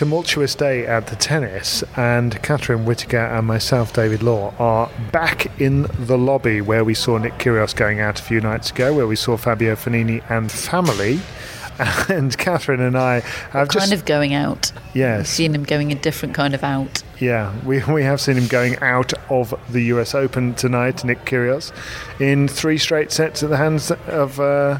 Tumultuous day at the tennis, and Catherine Whitaker and myself, David Law, are back in the lobby where we saw Nick Kyrgios going out a few nights ago, where we saw Fabio Fognini and family. And Catherine and I have kind just of going out. yes, Seen him going a different kind of out. yeah, we, we have seen him going out of the US Open tonight, Nick Kyrgios, in three straight sets at the hands of uh,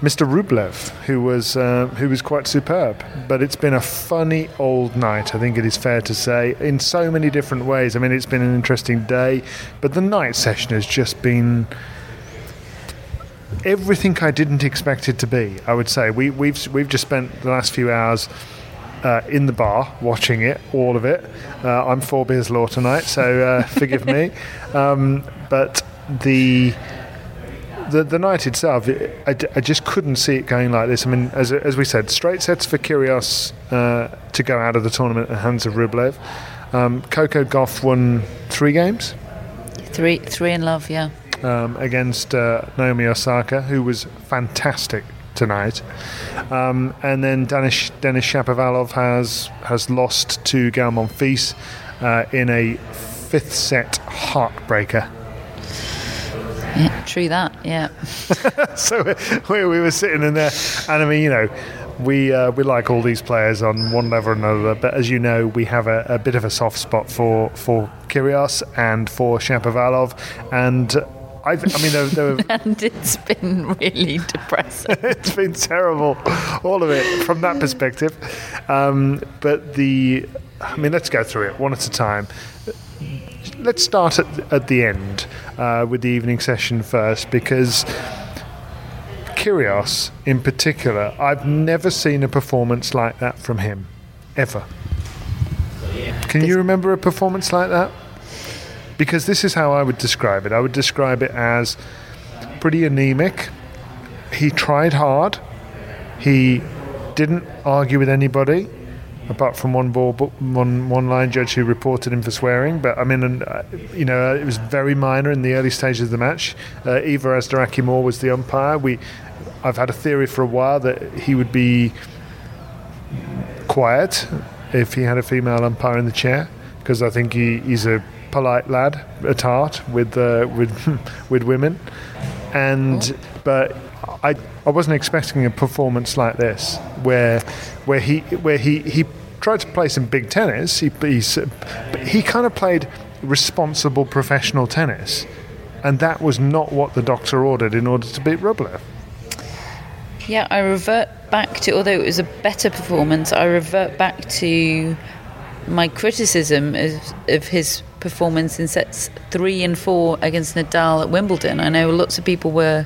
Mr. Rublev, who was uh, who was quite superb. But it's been a funny old night, I think it is fair to say, in so many different ways. I mean, it's been an interesting day, but the night session has just been everything I didn't expect it to be. I would say we, we've we've just spent the last few hours uh, in the bar watching it, all of it. Uh, I'm four beers law tonight, so uh, forgive me. Um, but the the the night itself, it, I, I just couldn't see it going like this. I mean, as as we said, straight sets for Kyrgios uh, to go out of the tournament at the hands of Rublev. Um, Coco Gauff won three games Three, three in love, yeah. um, against uh, Naomi Osaka, who was fantastic tonight. Um, and then Danish, Denis Shapovalov has has lost to Gael Monfils uh, in a fifth set heartbreaker. Yeah. True that, yeah. so we, we were sitting in there, and I mean, you know, we uh, we like all these players on one level or another, but as you know, we have a, a bit of a soft spot for for Kyrgios and for Shapovalov, and. I, I mean, there, there were and it's been really depressing. it's been terrible, all of it from that perspective. Um, but the, I mean, let's go through it one at a time. Let's start at, at the end uh, with the evening session first because Kyrgios, in particular, I've never seen a performance like that from him, ever. Can you remember a performance like that? Because this is how I would describe it. I would describe it as pretty anemic. He tried hard. He didn't argue with anybody, apart from one ball, one one line judge who reported him for swearing. But I mean, and, uh, you know, it was very minor in the early stages of the match. Uh, Eva Asderaki-Moore was the umpire. We, I've had a theory for a while that he would be quiet if he had a female umpire in the chair, because I think he, he's a polite lad at heart with uh, with with women, and but I I wasn't expecting a performance like this where where he where he he tried to play some big tennis. He but he kind of played responsible professional tennis, and that was not what the doctor ordered in order to beat Rublev. Yeah, I revert back to, although it was a better performance, I revert back to my criticism of, of his performance in sets three and four against Nadal at Wimbledon. I know lots of people were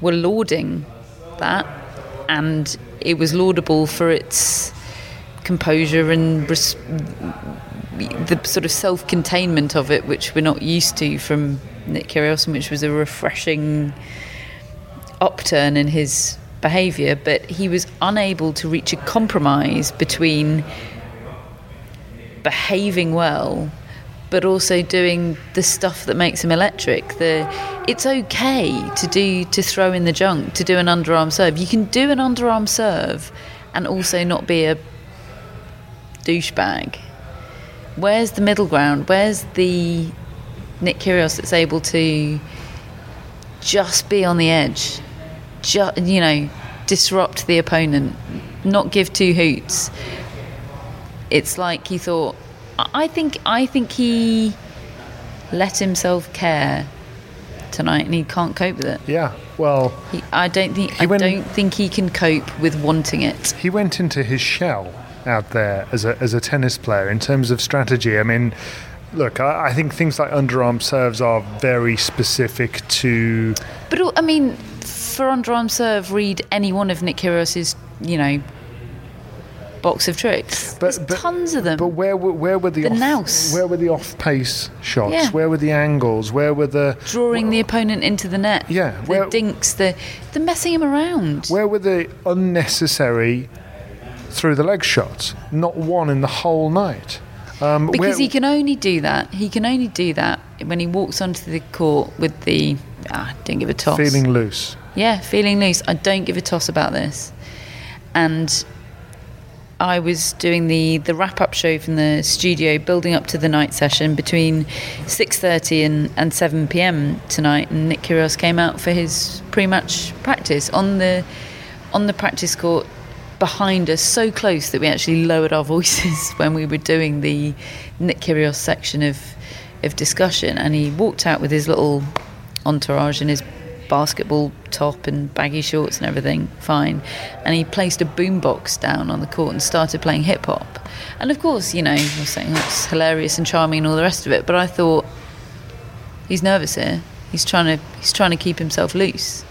were lauding that, and it was laudable for its composure and res- the sort of self-containment of it, which we're not used to from Nick Kyrgios, which was a refreshing upturn in his behaviour. But he was unable to reach a compromise between behaving well but also doing the stuff that makes him electric. The it's okay to do to throw in the junk to do an underarm serve. You can do an underarm serve and also not be a douchebag. Where's the middle ground? Where's the Nick Kyrgios that's able to just be on the edge, just, you know, disrupt the opponent, not give two hoots. It's like he thought. I think. I think he let himself care tonight, and he can't cope with it. Yeah. Well, He, I don't think. I went- don't think he can cope with wanting it. he went into his shell out there as a as a tennis player in terms of strategy. I mean, look, I, I think things like underarm serves are very specific to. But I mean, for underarm serve, read any one of Nick Kyrgios's, you know, box of tricks. But, but- tons of them. But where were where were the, The off, where were the off pace shots? Yeah. Where were the angles? Where were the Drawing the opponent into the net. Yeah, The where- dinks, the the messing him around. where were the unnecessary through the leg shots? Not one in the whole night. Um, Because where- he can only do that. He can only do that when he walks onto the court with the ah, don't give a toss. feeling loose. Yeah, feeling loose. I don't give a toss about this. And I was doing the, the wrap up show from the studio, building up to the night session between six thirty and, and seven pm tonight. And Nick Kyrgios came out for his pre match practice on the on the practice court behind us, so close that we actually lowered our voices when we were doing the Nick Kyrgios section of of discussion. And he walked out with his little entourage and his basketball top and baggy shorts and everything, fine. And he placed a boombox down on the court and started playing hip hop. And of course, you know, I was saying that's hilarious and charming and all the rest of it. But I thought he's nervous here. He's trying to he's trying to keep himself loose.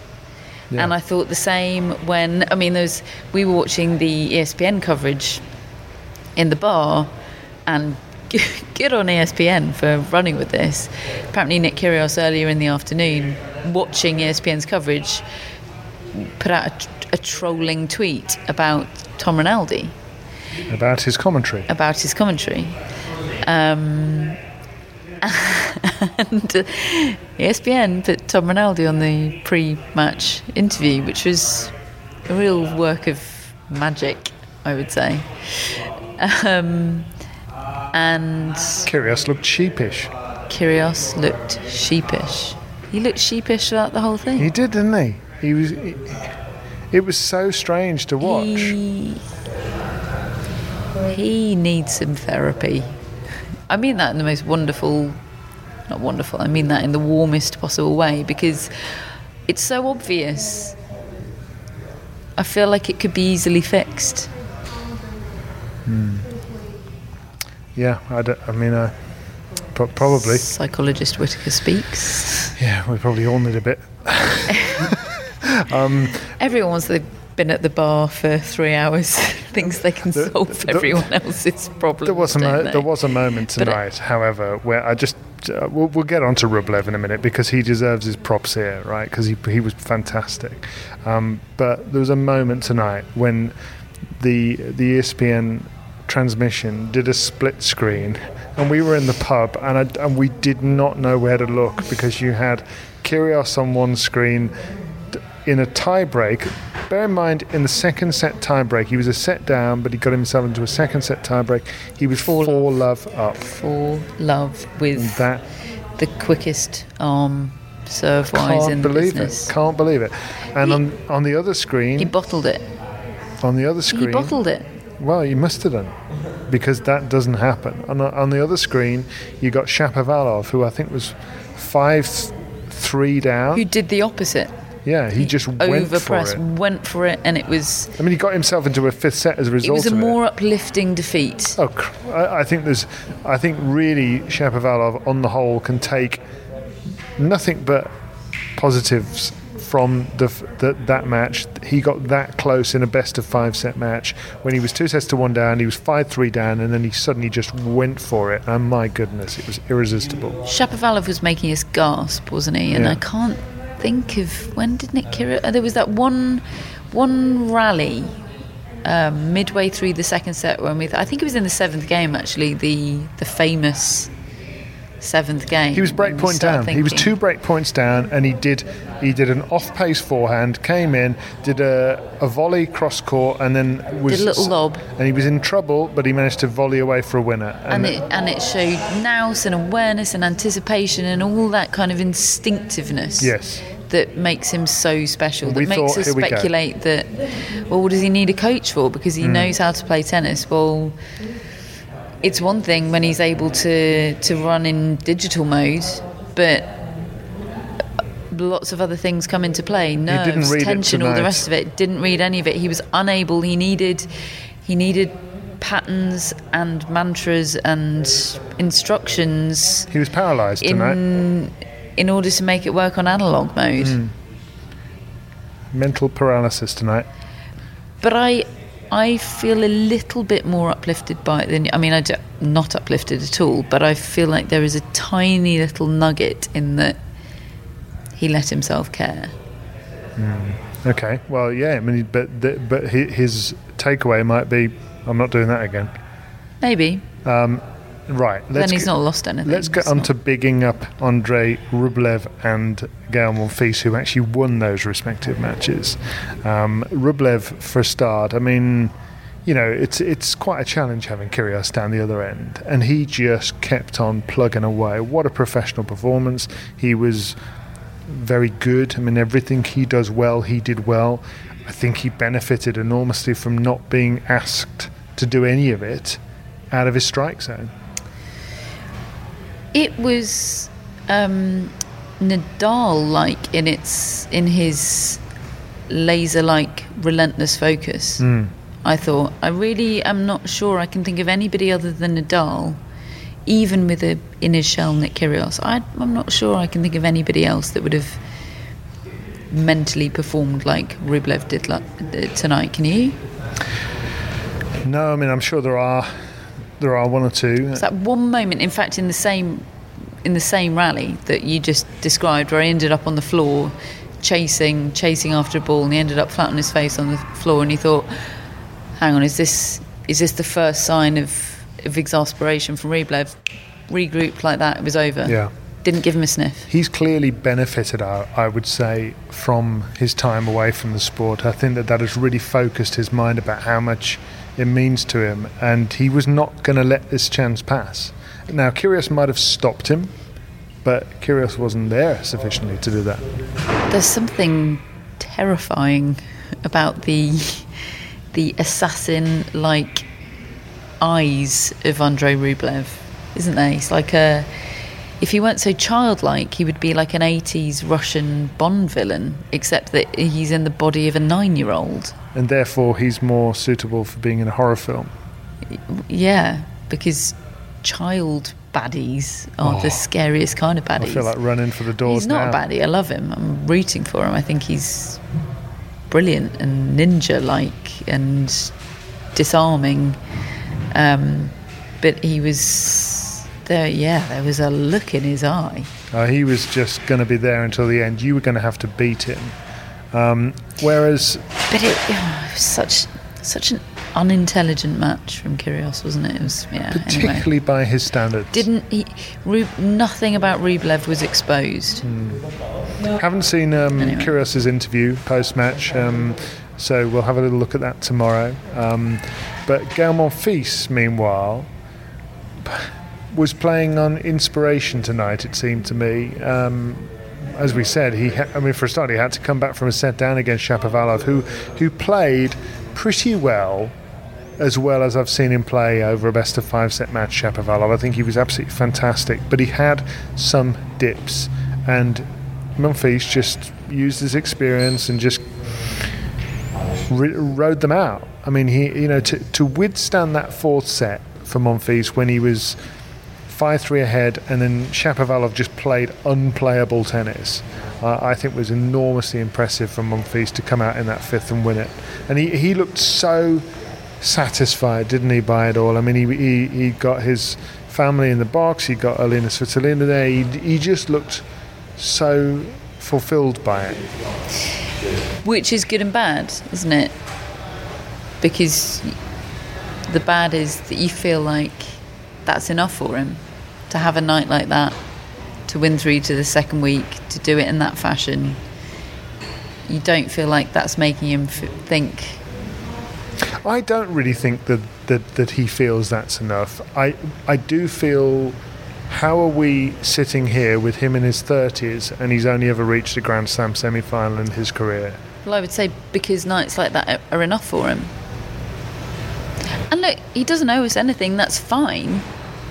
Yeah. And I thought the same when I mean, there's we were watching the ESPN coverage in the bar, and good on ESPN for running with this. Apparently, Nick Kyrgios earlier in the afternoon, watching ESPN's coverage, put out a, a trolling tweet about Tom Rinaldi, about his commentary. about his commentary. Um, and uh, ESPN put Tom Rinaldi on the pre-match interview, which was a real work of magic, I would say. Um, and Kyrgios looked sheepish. Kyrgios looked sheepish. He looked sheepish throughout the whole thing. He did, didn't he? He was. He, it was so strange to watch. He, he needs some therapy. I mean that in the most wonderful, not wonderful, I mean that in the warmest possible way because it's so obvious. I feel like it could be easily fixed. Hmm. Yeah, I, don't- I mean, uh, probably. Psychologist Whitaker speaks. Yeah, we probably all need a bit. Everyone wants they've been at the bar for three hours, thinks they can solve the- everyone else's problems. There was a mo- there was a moment tonight, however, where I just uh, we'll, we'll get on to Rublev in a minute because he deserves his props here, right? Because he he was fantastic. Um, but there was a moment tonight when the the ESPN transmission did a split screen, and we were in the pub, and I, and we did not know where to look because you had Kyrgios on one screen in a tie break. Bear in mind, in the second set tie break, he was a set down, but he got himself into a second set tie break. He was four, love up. For love with That the quickest um, arm serve wise in can't the believe business. it. Can't believe it. And He- on on the other screen, He bottled it. on the other screen, He bottled it. Well, you must have done, because that doesn't happen. On, the- on the other screen, you got Shapovalov, who I think was five, three down. Who did the opposite? yeah, he, just went for Overpressed, it. went for it, and it was I mean, he got himself into a fifth set as a result. it was a more it. uplifting defeat. Oh, I think there's, I think really Shapovalov on the whole can take nothing but positives from the, the that match. He got that close in a best of five set match when he was two sets to one down. He was five three down, and then he suddenly just went for it. And my goodness, it was irresistible. Shapovalov was making us gasp, wasn't he? And Yeah. I can't think of when did Nick Kyrgios? uh, There was that one one rally um, midway through the second set when we. I think it was in the seventh game actually. The the famous seventh game. He was break point down. He was two break points down, and he did he did an off pace forehand, came in, did a, a volley cross court, and then was Did a little lob. and he was in trouble, but he managed to volley away for a winner. and it and it showed nous and awareness and anticipation and all that kind of instinctiveness. Yes. That makes him so special. We that makes thought, us we speculate that. Well, what does he need a coach for? Because he mm. knows how to play tennis. Well, it's one thing when he's able to to run in digital mode, but lots of other things come into play nerves didn't read it tension all the rest of it didn't read any of it he was unable he needed he needed patterns and mantras and instructions he was paralysed tonight. in in order to make it work on analog mode Hmm. Mental paralysis tonight. but I I feel a little bit more uplifted by it than I mean I do, not uplifted at all but I feel like there is a tiny little nugget in that he let himself care hmm. Okay. Well, yeah. I mean, but the, but his takeaway might be, I'm not doing that again. maybe um, Right. then he's not lost anything Let's get on to bigging up Andre Rublev and Gael Monfils, who actually won those respective matches. Um, Rublev, for a start, I mean, you know, it's it's quite a challenge having Kyrgios down the other end, and he just kept on plugging away. What a professional performance! He was very good. I mean, everything he does well, he did well. I think he benefited enormously from not being asked to do any of it out of his strike zone. It was um, Nadal-like in its in his laser-like, relentless focus. I thought I really am not sure I can think of anybody other than Nadal, even with a in his shell Nick Kyrgios. I, I'm not sure I can think of anybody else that would have mentally performed like Rublev did like, tonight. Can you? No, I mean I'm sure there are there are one or two. It's that one moment, in fact, in the same in the same rally that you just described, where he ended up on the floor, chasing chasing after a ball, and he ended up flat on his face on the floor, and he thought, "Hang on, is this is this the first sign of of exasperation from Rublev?" Regrouped like that, it was over. Yeah. Didn't give him a sniff. He's clearly benefited, I, I would say, from his time away from the sport. I think that that has really focused his mind about how much it means to him, and he was not going to let this chance pass. Now, Kyrgios might have stopped him, but Kyrgios wasn't there sufficiently to do that. There's something terrifying about the the assassin-like eyes of Andrei Rublev, isn't there? He's like a. If he weren't so childlike, he would be like an 80s Russian Bond villain, except that he's in the body of a nine year old. And therefore, he's more suitable for being in a horror film. Yeah, because child baddies are the scariest kind of baddies. Oh. I feel like running for the doors He's not now. a baddie. I love him. I'm rooting for him. I think he's brilliant and ninja like and disarming. Um, but he was there. Yeah, there was a look in his eye. Uh, he was just going to be there until the end. You were going to have to beat him. Um, whereas But it, oh, it was such such an unintelligent match from Kyrgios, wasn't it? It was yeah. Anyway. particularly by his standards. Didn't he? Ru- nothing about Rublev was exposed. Haven't seen um, Anyway. Kyrgios's interview post match, um, so we'll have a little look at that tomorrow. Um, but Gael Monfils, meanwhile, was playing on inspiration tonight. It seemed to me. Um, as we said, he ha- I mean, for a start, he had to come back from a set down against Shapovalov, who who played pretty well, as well as I've seen him play over a best of five set match. Shapovalov, I think he was absolutely fantastic, but he had some dips, and Monfils just used his experience and just ri rode them out. I mean, he you know to to withstand that fourth set for Monfils when he was five three ahead, and then Shapovalov just played unplayable tennis. Uh, I think was enormously impressive from Monfils to come out in that fifth and win it. And he he looked so satisfied, didn't he, by it all? I mean, he he, he got his family in the box. He got Alina Svitolina there. He he just looked so fulfilled by it. Which is good and bad, isn't it? Because the bad is that you feel like that's enough for him. To have a night like that, to win through to the second week, to do it in that fashion, you don't feel like that's making him f- think. I don't really think that, that, that he feels that's enough. I I do feel how are we sitting here with him in his 30s and he's only ever reached a Grand Slam semi final in his career? Well, I would say because nights like that are enough for him. And look, he doesn't owe us anything, that's fine.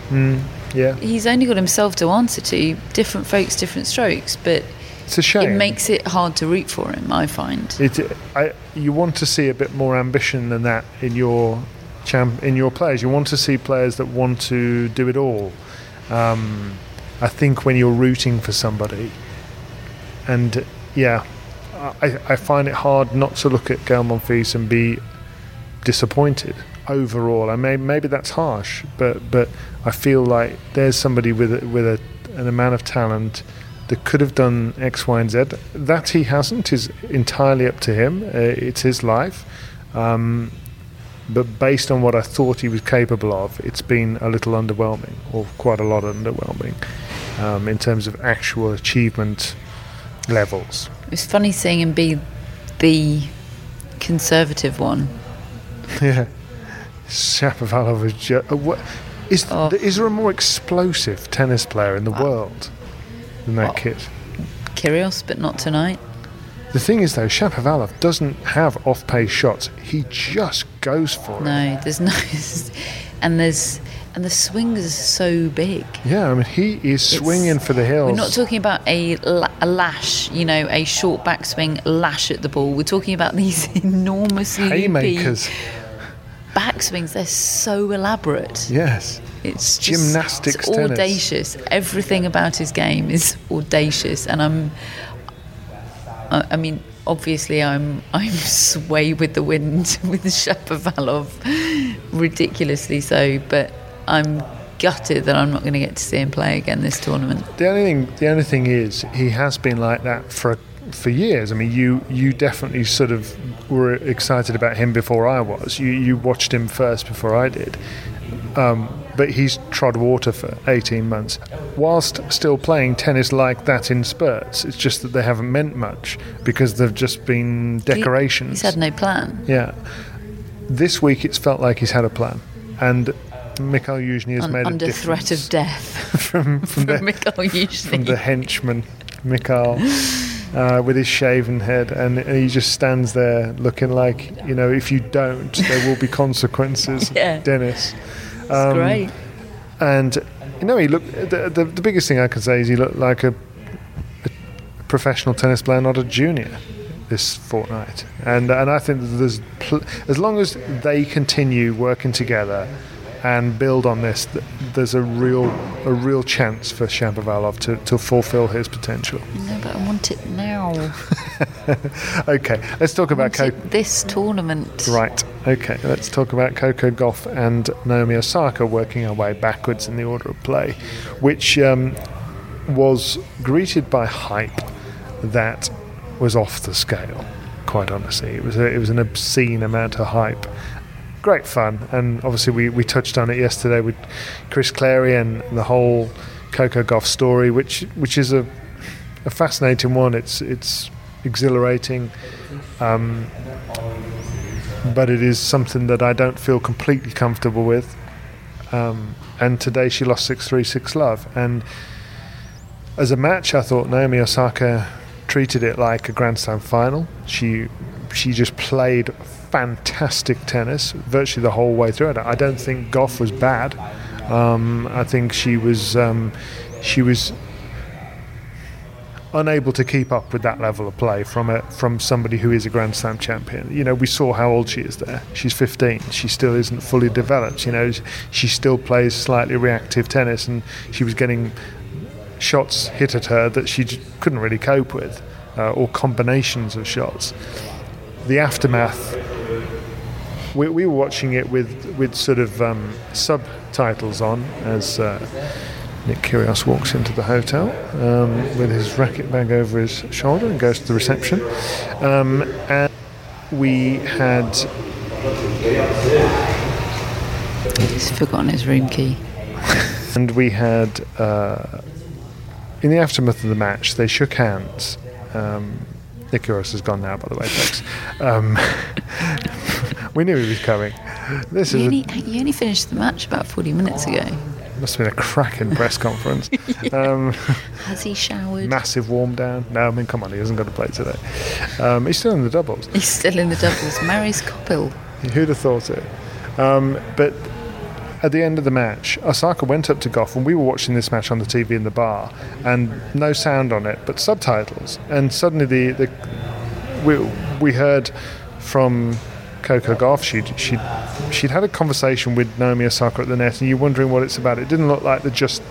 Hmm. Yeah. He's only got himself to answer to, different folks, different strokes, but It's a shame. it makes it hard to root for him, I find. It, I, you want to see a bit more ambition than that in your champ, in your players. You want to see players that want to do it all. Um, I think when you're rooting for somebody, and yeah, I, I find it hard not to look at Gael Monfils and be disappointed overall. I may maybe that's harsh, but but I feel like there's somebody with a, with a, an amount of talent that could have done X, Y, and Z. That he hasn't is entirely up to him. Uh, it's his life. Um, but based on what I thought he was capable of, it's been a little underwhelming, or quite a lot underwhelming, um, in terms of actual achievement levels. It's funny seeing him be the conservative one. Yeah. Shapovalov is just. Uh, what, is, Oh. is there a more explosive tennis player in the world than that kid? Kyrgios, but not tonight. The thing is, though, Shapovalov doesn't have off pace shots. He just goes for it. No, there's no, and there's and the swings are so big. Yeah, I mean, he is swinging for the hills. We're not talking about a, a lash, you know, a short backswing lash at the ball. We're talking about these enormous loopy Haymakers. Backswings. They're so elaborate. Yes. It's just, Gymnastics it's tennis. audacious. Everything about his game is audacious, and I'm. I, I mean, obviously, I'm I'm sway with the wind with Shapovalov, ridiculously so. But I'm gutted that I'm not going to get to see him play again this tournament. The only thing, the only thing is, he has been like that for for years. I mean, you you definitely sort of were excited about him before I was. You you watched him first before I did. Um, but he's trod water for 18 months, whilst still playing tennis like that in spurts. It's just that they haven't meant much because they've just been He- decorations. he's had no plan. Yeah. This week it's felt like he's had a plan, and Mikhail Yuzhny has Un- made a under difference threat of death from from the from Mikhail Yuzhny. from the henchman, Mikhail, uh, with his shaven head, and he just stands there looking like, you know, if you don't, there will be consequences, Yeah. Dennis. Um, great. And you know, he looked. The, the, the biggest thing I can say is he looked like a, a professional tennis player, not a junior, this fortnight. And and I think that there's pl- as long as they continue working together and build on this, there's a real a real chance for Shapovalov to, to fulfil his potential. No, but I want it now. Okay, let's talk about Coco. this tournament. Right. Okay. Let's talk about Coco Gauff and Naomi Osaka working our way backwards in the order of play, which um, was greeted by hype that was off the scale. Quite honestly, it was a, it was an obscene amount of hype. Great fun, and obviously we, we touched on it yesterday with Chris Clarey and the whole Coco Gauff story, which which is a a fascinating one. It's it's exhilarating. Um, but it is something that I don't feel completely comfortable with. Um, and today she lost six three six love. And as a match, I thought Naomi Osaka treated it like a Grand Slam final. She she just played fantastic tennis virtually the whole way through. I don't think Gauff was bad. Um, I think she was um, she was unable to keep up with that level of play from a from somebody who is a Grand Slam champion. You know, we saw how old she is there. She's 15. She still isn't fully developed. You know, she still plays slightly reactive tennis, and she was getting shots hit at her that she couldn't really cope with, uh, or combinations of shots. The aftermath. We, we were watching it with with sort of um, subtitles on as. Uh, Nick Kyrgios walks into the hotel um, with his racket bag over his shoulder and goes to the reception. Um, and we had He's forgotten his room key. and we had uh, in the aftermath of the match, they shook hands. Um, Nick Kyrgios has gone now, by the way, folks. We knew he was coming. This You is only, a, you only finished the match about 40 minutes ago. must have been a cracking press conference. Um, Has he showered? massive warm down. No, I mean, come on, he hasn't got to play today. Um, he's still in the doubles. He's still in the doubles. Marius Copil. Who'd have thought it? Um, but at the end of the match, Osaka went up to Gauff, and we were watching this match on the TV in the bar, and no sound on it, but subtitles. And suddenly, the, the we we heard from Coco Gauff. She'd she'd she'd had a conversation with Naomi Osaka at the net, and you're wondering what it's about. It didn't look like the just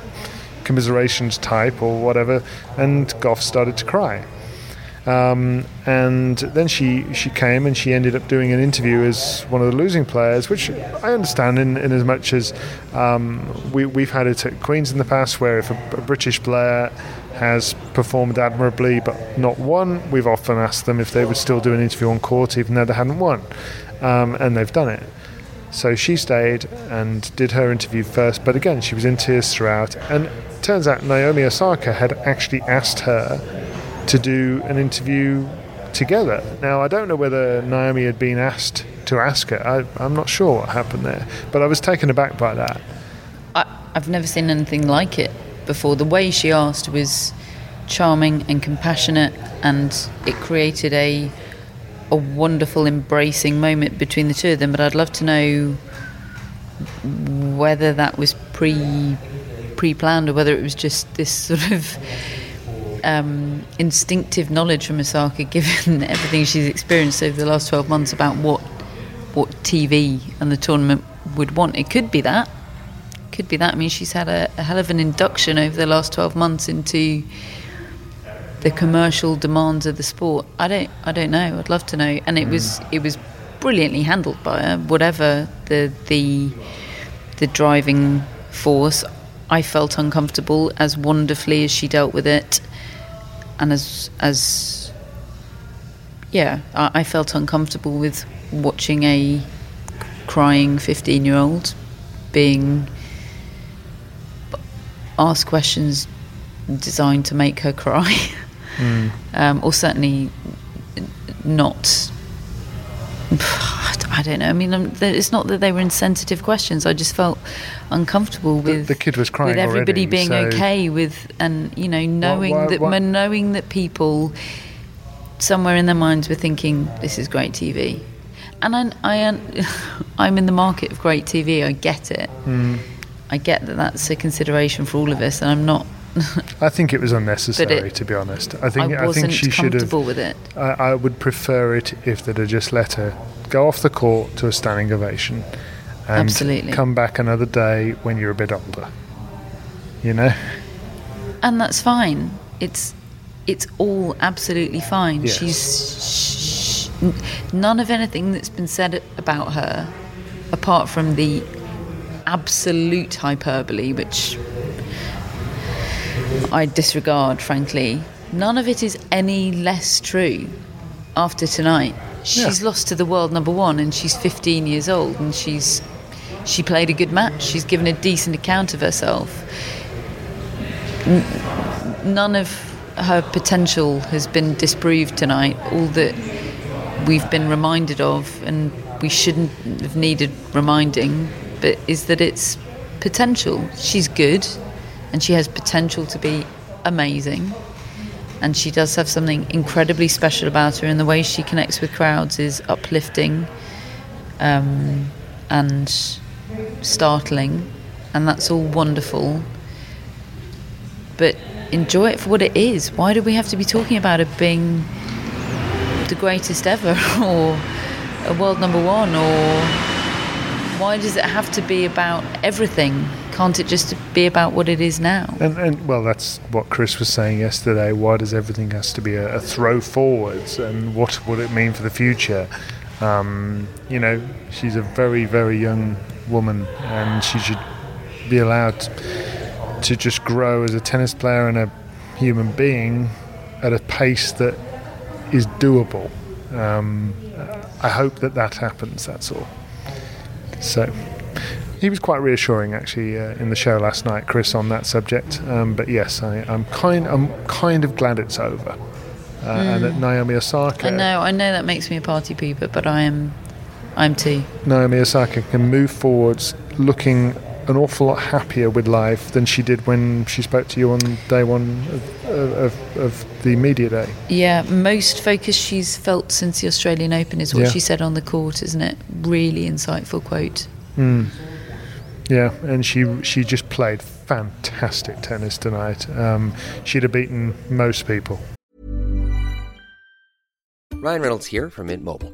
commiserations type or whatever. And Gauff started to cry. Um, and then she, she came and she ended up doing an interview as one of the losing players, which I understand in, in as much as um, we, we've had it at Queens in the past where if a, a British player has performed admirably but not won, we've often asked them if they would still do an interview on court even though they hadn't won. Um, and they've done it. So she stayed and did her interview first, but again, she was in tears throughout. And turns out Naomi Osaka had actually asked her to do an interview together. Now, I don't know whether Naomi had been asked to ask her. I, I'm not sure what happened there, but I was taken aback by that. I, I've never seen anything like it before. The way she asked was charming and compassionate, and it created a a wonderful embracing moment between the two of them. But I'd love to know whether that was pre pre planned or whether it was just this sort of um, instinctive knowledge from Osaka, given everything she's experienced over the last twelve months about what what TV and the tournament would want. It could be that could be that. I mean, she's had a, a, hell of an induction over the last 12 months into the commercial demands of the sport. I don't, I don't know. I'd love to know. And it was, mm. it was brilliantly handled by her. Whatever the the the driving force, I felt uncomfortable as wonderfully as she dealt with it, and as as yeah, I, I felt uncomfortable with watching a crying 15 year old being asked questions designed to make her cry, mm. um, or certainly not. I don't know. I mean, it's not that they were insensitive questions. I just felt uncomfortable with the, the kid was crying with everybody already, being so okay with, and you know, knowing why- that why- knowing that people somewhere in their minds were thinking this is great TV, and I, I I'm in the market of great TV. I get it. Mm. I get that that's a consideration for all of us, and I'm not. I think it was unnecessary, it- to be honest. I think I I, think she should have. with it. I, I would prefer it if they'd have just let her go off the court to a standing ovation, and Absolutely. come back another day when you're a bit older. You know, and that's fine. It's it's all absolutely fine. Yes. She's sh- none of anything that's been said about her, apart from the absolute hyperbole, which I disregard, frankly. None of it is any less true after tonight. She's lost to the world number one, and she's 15 years old, and she's she played a good match. She's given a decent account of herself. N- none of her potential has been disproved tonight. All that we've been reminded of, and we shouldn't have needed reminding, but is that it's potential. She's good, and she has potential to be amazing. And she does have something incredibly special about her, and the way she connects with crowds is uplifting um, and startling, and that's all wonderful. But enjoy it for what it is. Why do we have to be talking about it being the greatest ever or a world number one or why does it have to be about everything? Can't it just be about what it is now? and and well, that's what Chris was saying yesterday. Why does everything has to be a, a throw forwards, and what would it mean for the future? Um, you know, she's a very very young woman, and she should be allowed to just grow as a tennis player and a human being at a pace that is doable. Um, I hope that that happens. That's all. So, he was quite reassuring actually uh, in the show last night, Chris, on that subject. Um, but yes, I, I'm kind I'm kind of glad it's over, uh, and that Naomi Osaka I know, I know that makes me a party pooper, but I am, I'm too. Naomi Osaka can move forwards, looking an awful lot happier with life than she did when she spoke to you on day one of, of, of the media day. Yeah, most focused she's felt since the Australian Open is what Yeah. she said on the court, isn't it? Really insightful quote. Yeah, and she she just played fantastic tennis tonight. Um, she'd have beaten most people. Ryan Reynolds here from Mint Mobile.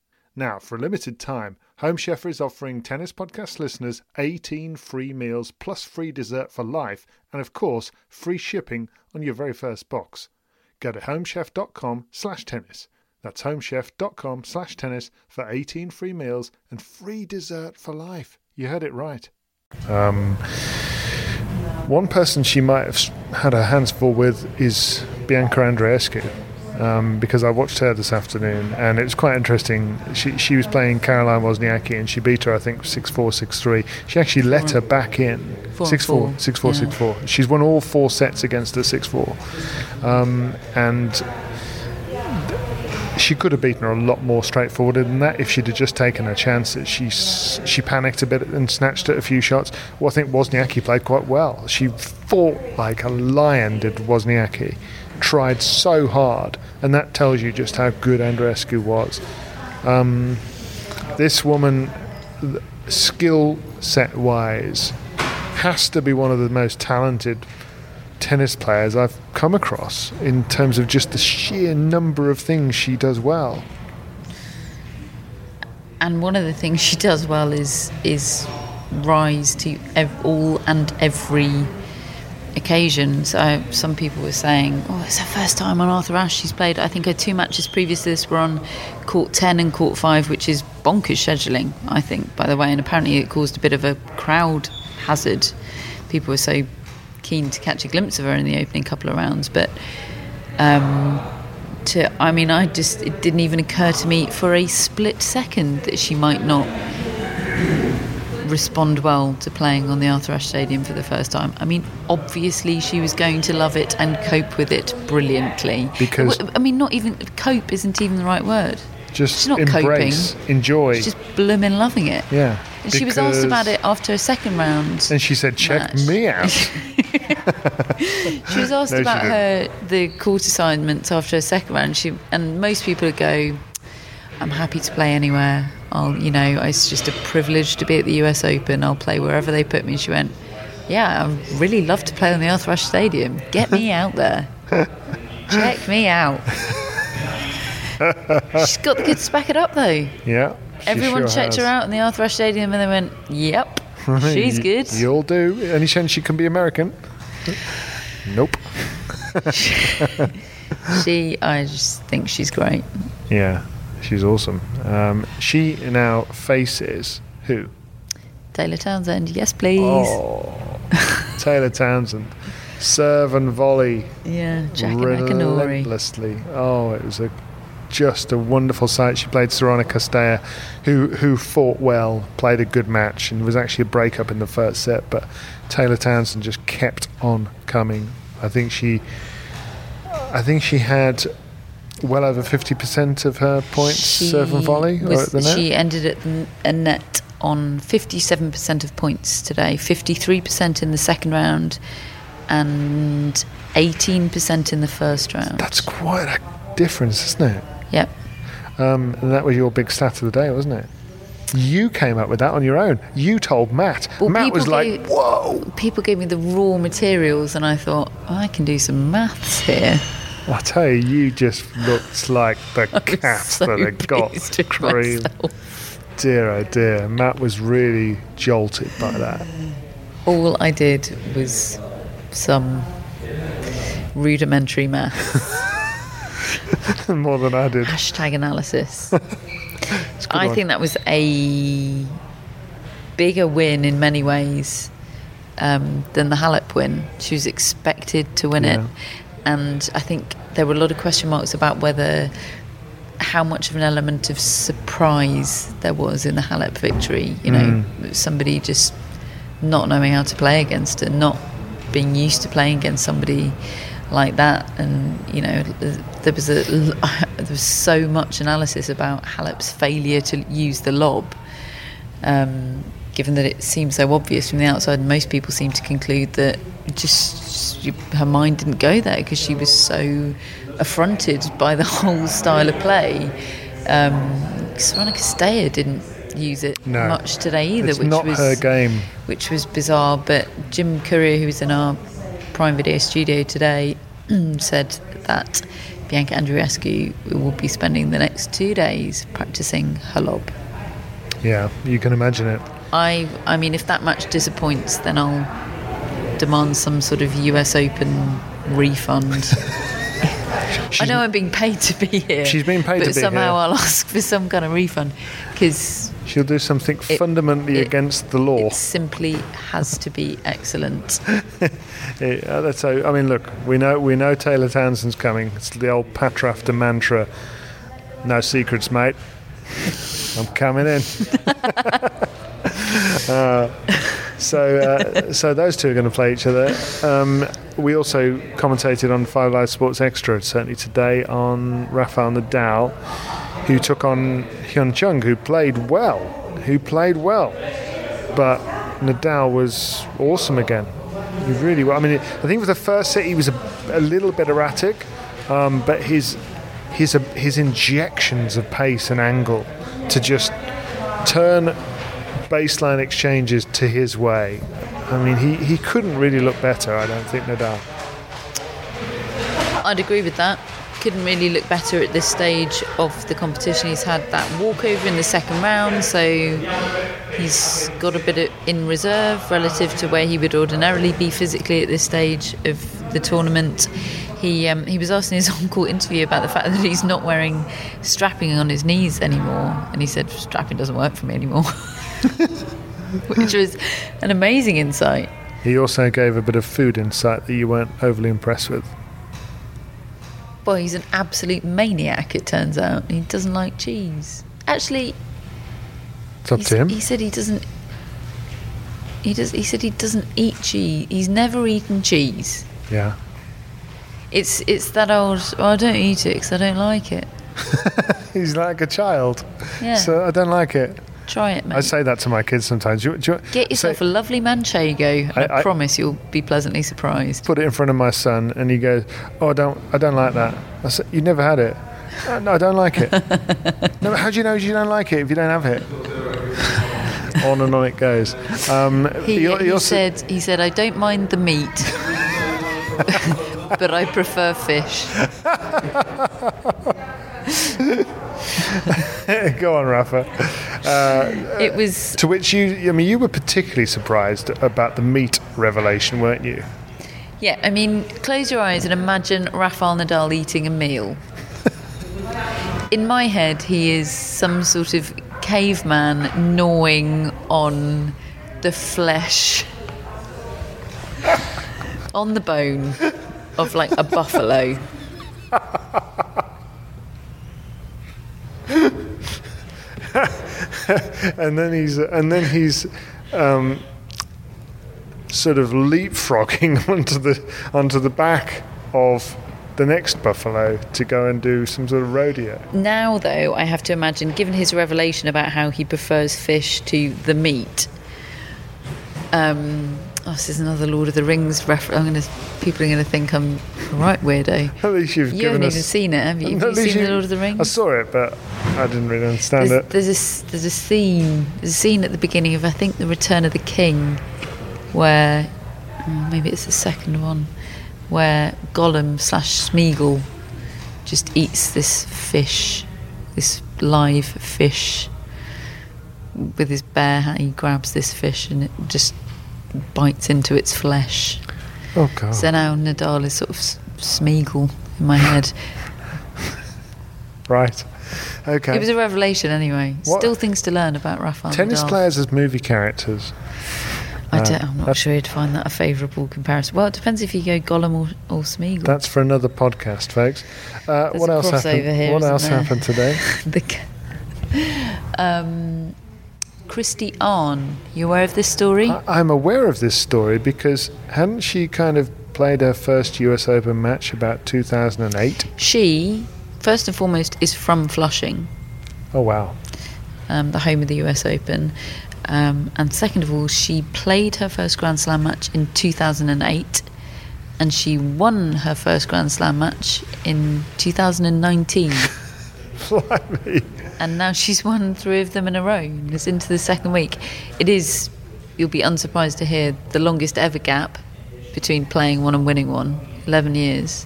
Now, for a limited time, Home Chef is offering Tennis Podcast listeners 18 free meals plus free dessert for life, and of course, free shipping on your very first box. Go to homechef.com slash tennis. That's homechef.com slash tennis for 18 free meals and free dessert for life. You heard it right. Um, one person she might have had her hands full with is Bianca Andreescu. Um, because I watched her this afternoon and it was quite interesting. She she was playing Caroline Wozniacki and she beat her I think six four six three. She actually let her back in Four six four. four six four Yeah. six four. She's won all four sets against her six four, um, and she could have beaten her a lot more straightforward than that if she'd have just taken her chances. She she panicked a bit and snatched at a few shots. Well, I think Wozniacki played quite well. She fought like a lion, did Wozniacki. Tried so hard, and that tells you just how good Andreescu was. Um, this woman, skill set wise, has to be one of the most talented tennis players I've come across in terms of just the sheer number of things she does well. And one of the things she does well is is rise to ev- all and every occasion. So some people were saying, "Oh, it's her first time on Arthur Ashe. She's played. I think her two matches previous to this were on court ten and court five, which is bonkers scheduling. I think, by the way, and apparently it caused a bit of a crowd hazard. People were so keen to catch a glimpse of her in the opening couple of rounds, but." Um, to, I mean, I just it didn't even occur to me for a split second that she might not respond well to playing on the Arthur Ashe Stadium for the first time. I mean, obviously she was going to love it and cope with it brilliantly. Because- I mean, not even cope isn't even the right word. Just She's not embrace, coping. enjoy. She's just blooming loving it. yeah. And she was asked about it after a second round. And she said, check match. me out. She was asked No, about her the court assignments after her second round. She and most people would go, "I'm happy to play anywhere. I'll, you know, it's just a privilege to be at the U.S. Open. I'll play wherever they put me." She went, "Yeah, I really love to play on the Arthur Ashe Stadium. Get me out there. Check me out." She's got the goods to back it up, though. yeah. Everyone sure checked has. her out in the Arthur Ashe Stadium, and they went, "Yep." She's good. You'll do. Any chance she can be American? Nope. She, I just think she's great. Yeah, she's awesome. Um, she now faces who? Taylor Townsend, yes, please. Oh, Taylor Townsend. Serve and volley Yeah, Jackie relentlessly. Oh, it was a just a wonderful sight. She played Sorana Cirstea, who who fought well, played a good match, and was actually a breakup in the first set. But Taylor Townsend just kept on coming. I think she, I think she had well over fifty percent of her points serve and volley or at the net. She ended at the- a net on 57% of points today, 53% in the second round, and 18% in the first round. That's quite a difference, isn't it? Yep. Um, and that was your big stat of the day, wasn't it? You came up with that on your own. You told Matt. Well, Matt was like, gave- "Whoa!" People gave me the raw materials, and I thought, oh, I can do some maths here. I tell you, you just looked like the cat so that had got cream. myself. Dear, oh dear. Matt was really jolted by that. All I did was some rudimentary math. More than I did. Hashtag analysis. I one. think that was a bigger win in many ways um, than the Halep win. She was expected to win Yeah. it, and I think there were a lot of question marks about whether how much of an element of surprise there was in the Halep victory. You know, Mm. somebody just not knowing how to play against her, not being used to playing against somebody like that, and you know, there was a there was so much analysis about Halep's failure to use the lob. Um, given that it seems so obvious from the outside, most people seem to conclude that just she, her mind didn't go there because she was so affronted by the whole style of play. Um, Sorana Cirstea didn't use it No. much today either, It's which not was her game. which was bizarre. But Jim Courier, who was in our Prime Video studio today, said that Bianca Andreescu will be spending the next two days practicing her lob. Yeah, you can imagine it. I, I mean, if that match disappoints, then I'll demand some sort of US Open refund. I know I'm being paid to be here. She's being paid but to be here. So somehow here. I'll ask for some kind of refund because She'll do something It- fundamentally it- against the law. it simply has to be excellent. Yeah, uh, that's so. I mean, look, we know we know Taylor Townsend's coming. It's the old Pat Rafter mantra. No secrets, mate. I'm coming in. Uh, so, uh, so those two are going to play each other. Um, we also commentated on Five Live Sports Extra, certainly today, on Rafael Nadal, who took on Hyeon Chung, who played well, who played well, but Nadal was awesome again. He really well. I mean, I think for the first set he was a, a little bit erratic, um, but his his uh, his injections of pace and angle to just turn baseline exchanges to his way. I mean, he, he couldn't really look better. I don't think Nadal. I'd agree with that. Couldn't really look better at this stage of the competition. He's had that walkover in the second round, so he's got a bit in reserve relative to where he would ordinarily be physically at this stage of the tournament. He um, he was asked in his on-court interview about the fact that he's not wearing strapping on his knees anymore, and he said strapping doesn't work for me anymore, which was an amazing insight. He also gave a bit of food insight that you weren't overly impressed with. Well, he's an absolute maniac, it turns out. He doesn't like cheese. Actually, It's up to him. he said he doesn't. He does. He said he doesn't eat cheese. He's never eaten cheese. Yeah. It's it's that old. Oh, I don't eat it because I don't like it. He's like a child. Yeah. So I don't like it. Try it, mate. I say that to my kids sometimes. Do you, do you, Get yourself say- a lovely manchego. I, I- I- promise you'll be pleasantly surprised. put it in front of my son, and he goes, "Oh, I don't, I don't like that." I said, "You never had it." "Uh, no, I don't like it. no, how do you know you don't like it if you don't have it? on and on it goes. Um, He, he- he said he said I don't mind the meat, but I prefer fish. Go on, Rafa. Uh, it was To which you, I mean, you were particularly surprised about the meat revelation, weren't you? Yeah, I mean, close your eyes and imagine Rafael Nadal eating a meal. In my head, he is some sort of caveman gnawing on the flesh, on the bone of like a buffalo. and then he's and then he's um, sort of leapfrogging onto the onto the back of the next buffalo to go and do some sort of rodeo. Now, though, I have to imagine, given his revelation about how he prefers fish to the meat. Um, oh, this is another Lord of the Rings reference. I'm gonna. People are gonna think I'm right weirdo. Eh? At least you've You haven't us. even seen it, have you? Have you seen you- the Lord of the Rings? I saw it, but I didn't really understand There's, it. there's a there's a scene there's a scene at the beginning of I think the Return of the King, where oh, maybe it's the second one, where Gollum slash Smeagol just eats this fish, this live fish, with his bare hand. He grabs this fish and it just bites into its flesh. Oh god! So now Nadal is sort of S- Smeagol in my head. right. Okay. It was a revelation anyway. What- Still things to learn about Rafael Tennis Nadal. players as movie characters. I Uh, don't, I'm not sure you'd find that a favourable comparison. Well, it depends if you go Gollum or, or Smeagol. That's for another podcast, folks. Uh, what else happened? here, what else there? happened today? the, um, Kristie Ahn. You aware of this story? I- I'm aware of this story because hadn't she kind of played her first US Open match about 2008? she, first and foremost, is from Flushing, Oh wow! um, the home of the US Open. Um, and second of all, she played her first Grand Slam match in 2008. And she won her first Grand Slam match in 2019. Blimey. And now she's won three of them in a row and is into the second week. It is, you'll be unsurprised to hear, the longest ever gap between playing one and winning one 11 years.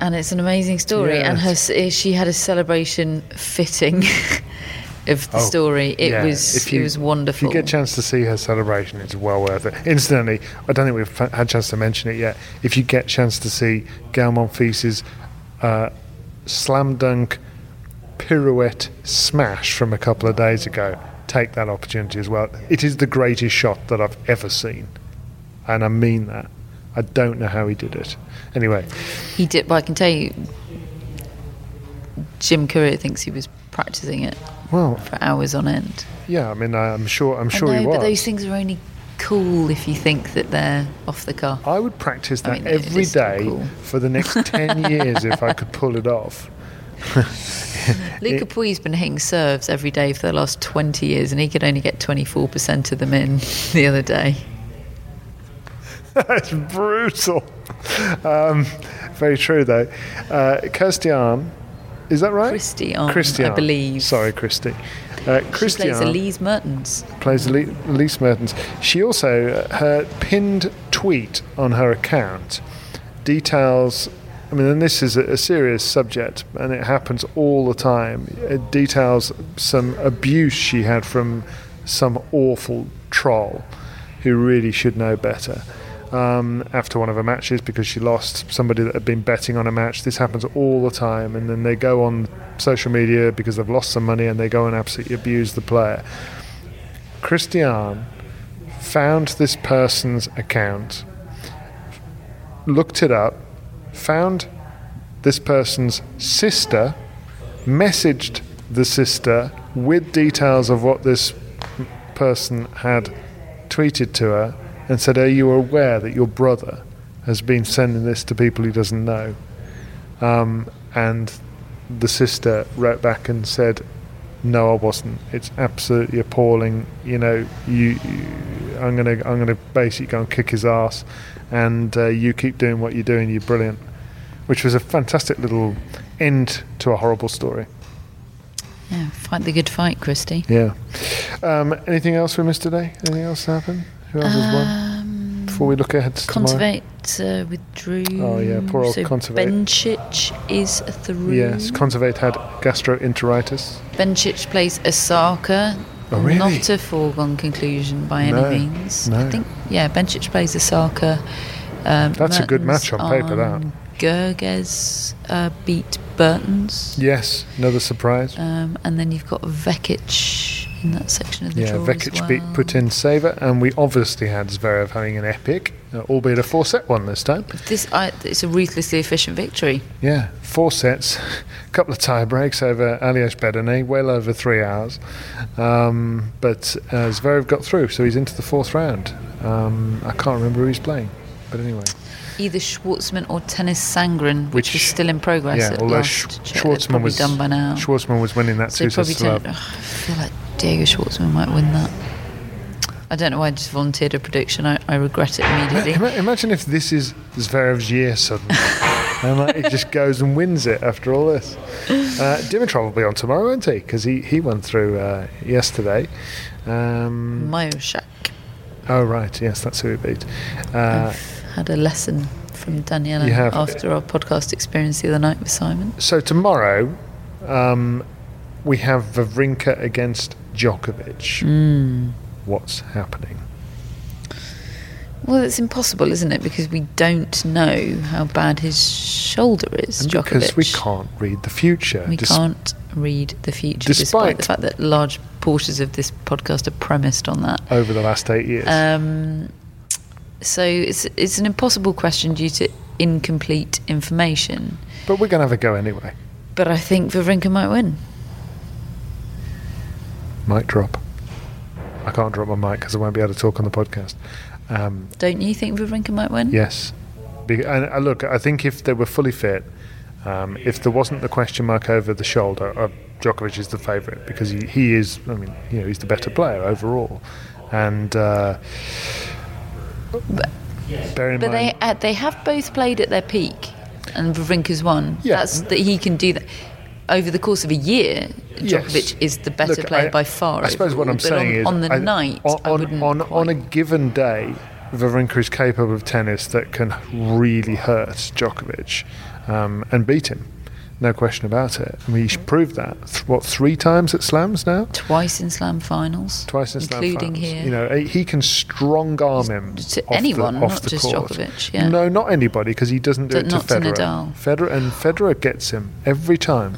And it's an amazing story. And her, she had a celebration fitting of the Oh, story. It yeah, was you- it was wonderful. If you get a chance to see her celebration, it's well worth it. Incidentally, I don't think we've had a chance to mention it yet. If you get a chance to see Gael Monfils's uh, slam dunk pirouette smash from a couple of days ago, take that opportunity as well. It is the greatest shot that I've ever seen, and I mean that. I don't know how he did it. Anyway, he did, but I can tell you, Jim Courier thinks he was practicing it well, for hours on end. yeah. I mean, I, I'm sure. I'm sure I know, he was. but those things are only cool if you think that they're off the car. I would practice I that mean, it every day cool. for the next 10 years if I could pull it off. Lucas Pouille's been hitting serves every day for the last 20 years, and he could only get 24% of them in the other day. That's brutal. Um, very true, though. Uh, Kirstian, is that right? Kristie Ahn, Christian, I believe. Sorry, Kristie. Uh, She Christian plays Elise Mertens. plays Elise Elise Mertens. She also, uh, her pinned tweet on her account details. I mean, and this is a, serious subject, and it happens all the time. It details some abuse she had from some awful troll who really should know better. Um, after one of her matches, because she lost somebody that had been betting on a match. This happens all the time, and then they go on social media because they've lost some money and they go and absolutely abuse the player. Christian found this person's account, looked it up, found this person's sister, messaged the sister with details of what this person had tweeted to her, and said, Are you aware that your brother has been sending this to people he doesn't know? Um, and the sister wrote back and said, "No, I wasn't. It's absolutely appalling. You know, you, you I'm gonna, I'm gonna basically go and kick his ass, and uh, you keep doing what you're doing. You're brilliant." Which was a fantastic little end to a horrible story. Yeah, fight the good fight, Kristie. Yeah. Um, anything else we missed today? Anything else happen? Who else has won? Um, before we look ahead to tomorrow? Kontaveit uh, withdrew. Oh, yeah, poor old so Kontaveit. Is through. Yes, Kontaveit had gastroenteritis. Bencic plays Osaka. Oh, really? Not a foregone conclusion by any No, means. no. I think, yeah, Bencic plays Osaka. Um, That's a good match on paper, that. Goerges uh, beat Bertens. Yes, another surprise. Um, and then you've got Vekic in that section of the yeah, draw Vekic as well. beat Putintseva, and we obviously had Zverev having an epic, uh, albeit a four set one this time. This, I, it's a ruthlessly efficient victory. Yeah, four sets, a couple of tie breaks over Aljaz Bedene, well over three hours. Um, but uh, Zverev got through, so he's into the fourth round. Um, I can't remember who he's playing, but anyway. Either Schwartzman or Tennys Sandgren, which, Which- was still in progress. yeah, at although Sch-. Schwartzman was done by now. Schwartzman was winning that So two sets don't, ugh, I feel like Diego Schwartzman might win that. I don't know why I just volunteered a prediction. I, I regret it immediately. Ima- Imagine if this is Zverev's year suddenly. and like, he just goes and wins it after all this. Uh, Dimitrov will be on tomorrow, won't he? Because he, he went through uh, yesterday. Um, Majchrzak oh, right. Yes, that's who he beat. Uh, had a lesson from Daniela after our podcast experience the other night with Simon. so tomorrow um, we have Wawrinka against Djokovic. Hmm. What's happening? Well, it's impossible, isn't it? Because we don't know how bad his shoulder is, And Djokovic. because we can't read the future. We Dis- can't read the future, despite, Despite- the fact that large portions of this podcast are premised on that. Over the last eight years. Um, so it's it's an impossible question due to incomplete information. but we're going to have a go anyway. But I think Wawrinka might win. Mic drop. I can't drop my mic because I won't be able to talk on the podcast. Um, Don't you think Wawrinka might win? yes. Be- and uh, look, I think if they were fully fit, um, if there wasn't the question mark over the shoulder, uh, Djokovic is the favourite because he, he is. I mean, you know, he's the better player overall. And uh, bear in But they uh, they have both played at their peak, and Wawrinka's won. Yeah. That's that he can do that. Over the course of a year, Yes. Djokovic is the better Look, player I- by far. I suppose what I'm but saying on, is, on the I- night, on, on, on a given day, Wawrinka is capable of tennis that can really hurt Djokovic um, and beat him. No question about it. I mean, he's proved that. Th- what three times at slams now? twice in Slam finals, Twice in slam finals. including here. You know, he can strong arm him To off anyone, the, off not the just court. Djokovic, yeah. No, not anybody, because he doesn't do But it to not to Federer. Nadal. Federer and Federer gets him every time.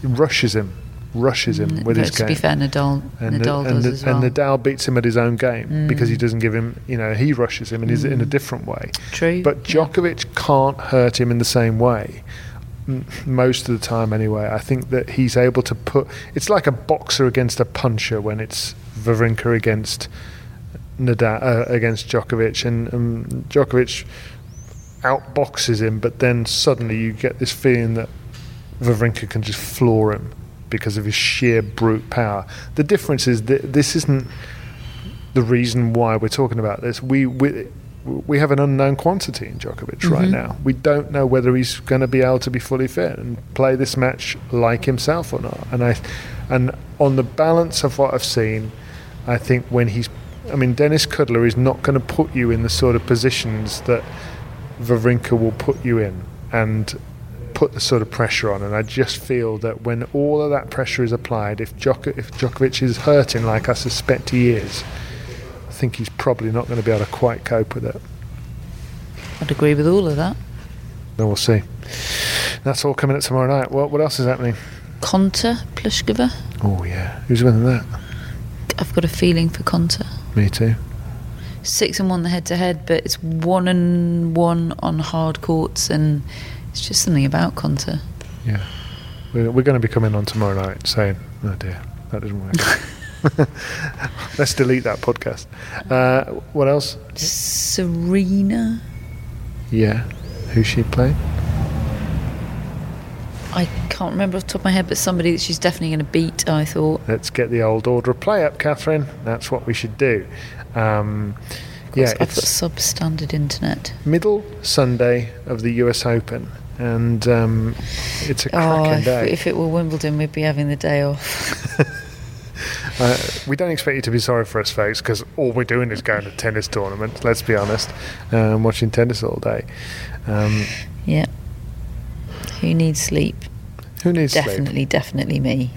He rushes him, rushes him with Mm. but his to game. be fair, Nadal, and, Nadal and, does as well. and Nadal beats him at his own game Mm. because he doesn't give him, you know, he rushes him and he's in a different way. True. But Djokovic can't hurt him in the same way. Most of the time, anyway, I think that he's able to put. It's like a boxer against a puncher when it's Wawrinka against Nadal uh, against Djokovic, and um, Djokovic outboxes him, but then suddenly you get this feeling that Wawrinka can just floor him because of his sheer brute power. The difference is that this isn't the reason why we're talking about this. We we we have an unknown quantity in Djokovic right mm-hmm. now. We don't know whether he's going to be able to be fully fit and play this match like himself or not. And I and on the balance of what I've seen, I think when he's I mean Denis Kudla is not going to put you in the sort of positions that Wawrinka will put you in and put the sort of pressure on. And I just feel that when all of that pressure is applied, if, Djoko- if Djokovic is hurting like I suspect he is, think he's probably not going to be able to quite cope with it. I'd agree with all of that. Then we'll see. That's all coming up tomorrow night. What, what else is happening? Konta, Pliskova. Oh, yeah. Who's winning that? I've got a feeling for Konta. Me too. Six and one the head to head, but it's one and one on hard courts, and it's just something about Konta. Yeah. We're, we're going to be coming on tomorrow night saying, oh dear, that doesn't work. Let's delete that podcast. Uh, what else? Serena. Yeah. Who's she playing? I can't remember off the top of my head, but somebody that she's definitely going to beat. I thought. Let's get the old order of play up, Catherine. That's what we should do. Um, yeah, I've got it's substandard internet. middle Sunday of the US Open, and um, it's a Oh, cracking if, day. if it were Wimbledon, we'd be having the day off. Uh, we don't expect you to be sorry for us, folks, because all we're doing is going to tennis tournaments. Let's be honest, and watching tennis all day. Um, Yeah. Who needs sleep? who needs sleep? Definitely, definitely me.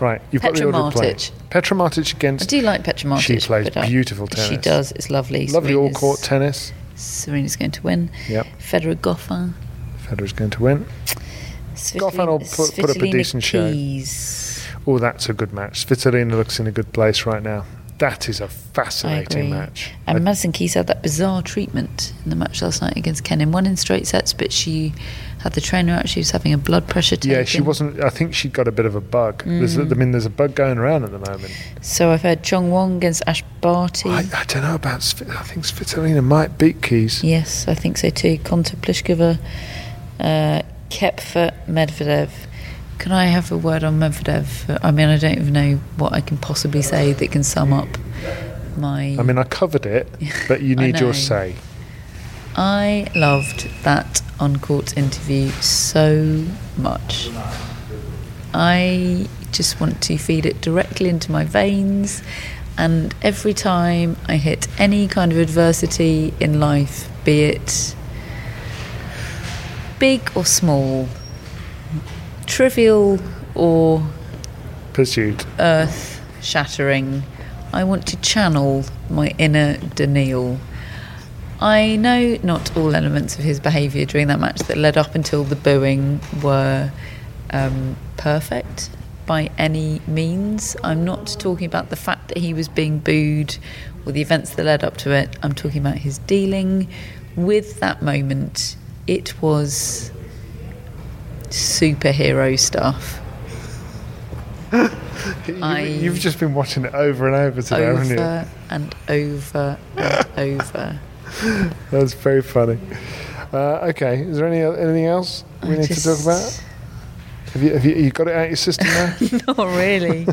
Right, you've got the Petra order. Martic. Petra Martic against. I do like Petra Martic. She plays I- beautiful tennis. She does. It's lovely. lovely all court tennis. Serena's going to win. Yep, Federer Goffin. Federer's going to win. Goffin will put- put up a decent show. Oh, that's a good match. Svitolina looks in a good place right now. That is a fascinating match. And I- Madison Keys had that bizarre treatment in the match last night against Kenin. Won in straight sets, but she had the trainer out. She was having a blood pressure taken. yeah, she wasn't. I think she got a bit of a bug. There's, Mm. I mean, there's a bug going around at the moment. So I've heard Qiang Wang against Ash Barty. I, I don't know about. I think Svitolina might beat Keys. Yes, I think so too. Konta Pliskova, uh, Koepfer, Medvedev. Can I have a word on Medvedev? I mean, I don't even know what I can possibly say that can sum up my. I mean, I covered it, but you need your say. I loved that on court interview so much. I just want to feed it directly into my veins, and every time I hit any kind of adversity in life, be it big or small, trivial or Pursuit. earth shattering, I want to channel my inner Daniil. I know not all elements of his behaviour during that match that led up until the booing were um, perfect by any means. I'm not talking about the fact that he was being booed or the events that led up to it. I'm talking about his dealing with that moment. It was superhero stuff. You, you've just been watching it over and over today, haven't you? over and over and over. That's very funny. Uh, okay, is there any anything else we I need to talk about? Have you, have you, you got it out your system now? Not really.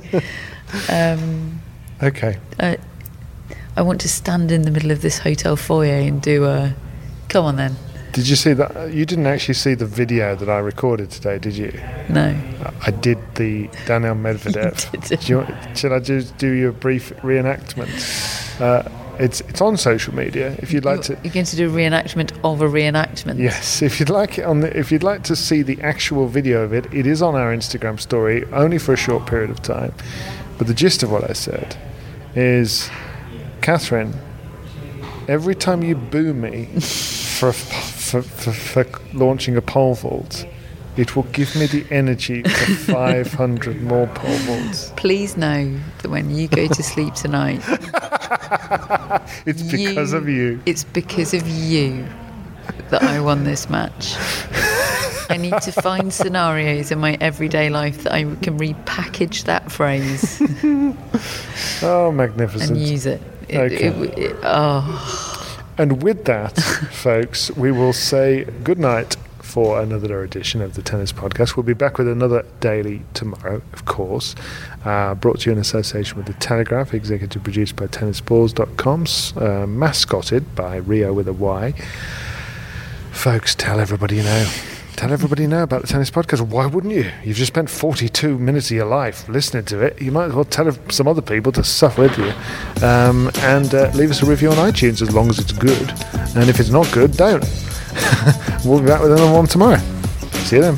um, okay. I, I want to stand in the middle of this hotel foyer and do a. Come on then. Did you see that? You didn't actually see the video that I recorded today, did you? No. I did the Daniil Medvedev. Do you should I just do you a brief reenactment? Uh, it's it's on social media. If you'd like to, You're going to do a reenactment of a reenactment. yes. If you'd like it on the, if you'd like to see the actual video of it, it is on our Instagram story, only for a short period of time. But the gist of what I said is, Catherine, every time you boo me for, for, for, for launching a pole vault, it will give me the energy for 500 more pole vaults. Please know that when you go to sleep tonight, It's because of you. It's because of you that I won this match. I need to find scenarios in my everyday life that I can repackage that phrase Oh, magnificent. and use it. It- Okay. it- it- oh, And with that, folks, we will say good night for another edition of the Tennis Podcast. We'll be back with another daily tomorrow, of course. Uh, brought to you in association with The Telegraph, executive produced by tennisballs.com, uh, mascotted by Rio with a Y. Folks, tell everybody you know. Tell everybody now about the Tennis Podcast. Why wouldn't you? You've just spent 42 minutes of your life listening to it. You might as well tell some other people to suffer with you. Um, and uh, leave us a review on iTunes as long as it's good. And if it's not good, don't. we'll be back with another one tomorrow. See you then.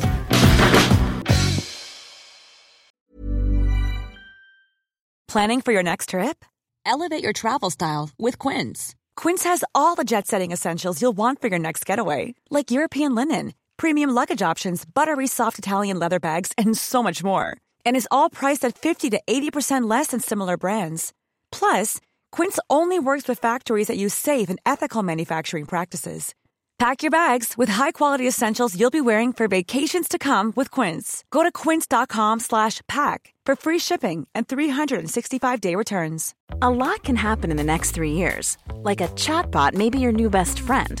Planning for your next trip? Elevate your travel style with Quince. Quince has all the jet setting essentials you'll want for your next getaway, like European linen, premium luggage options, buttery soft Italian leather bags, and so much more. And is all priced at 50 to 80% less than similar brands. Plus, Quince only works with factories that use safe and ethical manufacturing practices. Pack your bags with high-quality essentials you'll be wearing for vacations to come with Quince. Go to quince.com slash pack for free shipping and 365-day returns. A lot can happen in the next three years. Like a chatbot may be your new best friend.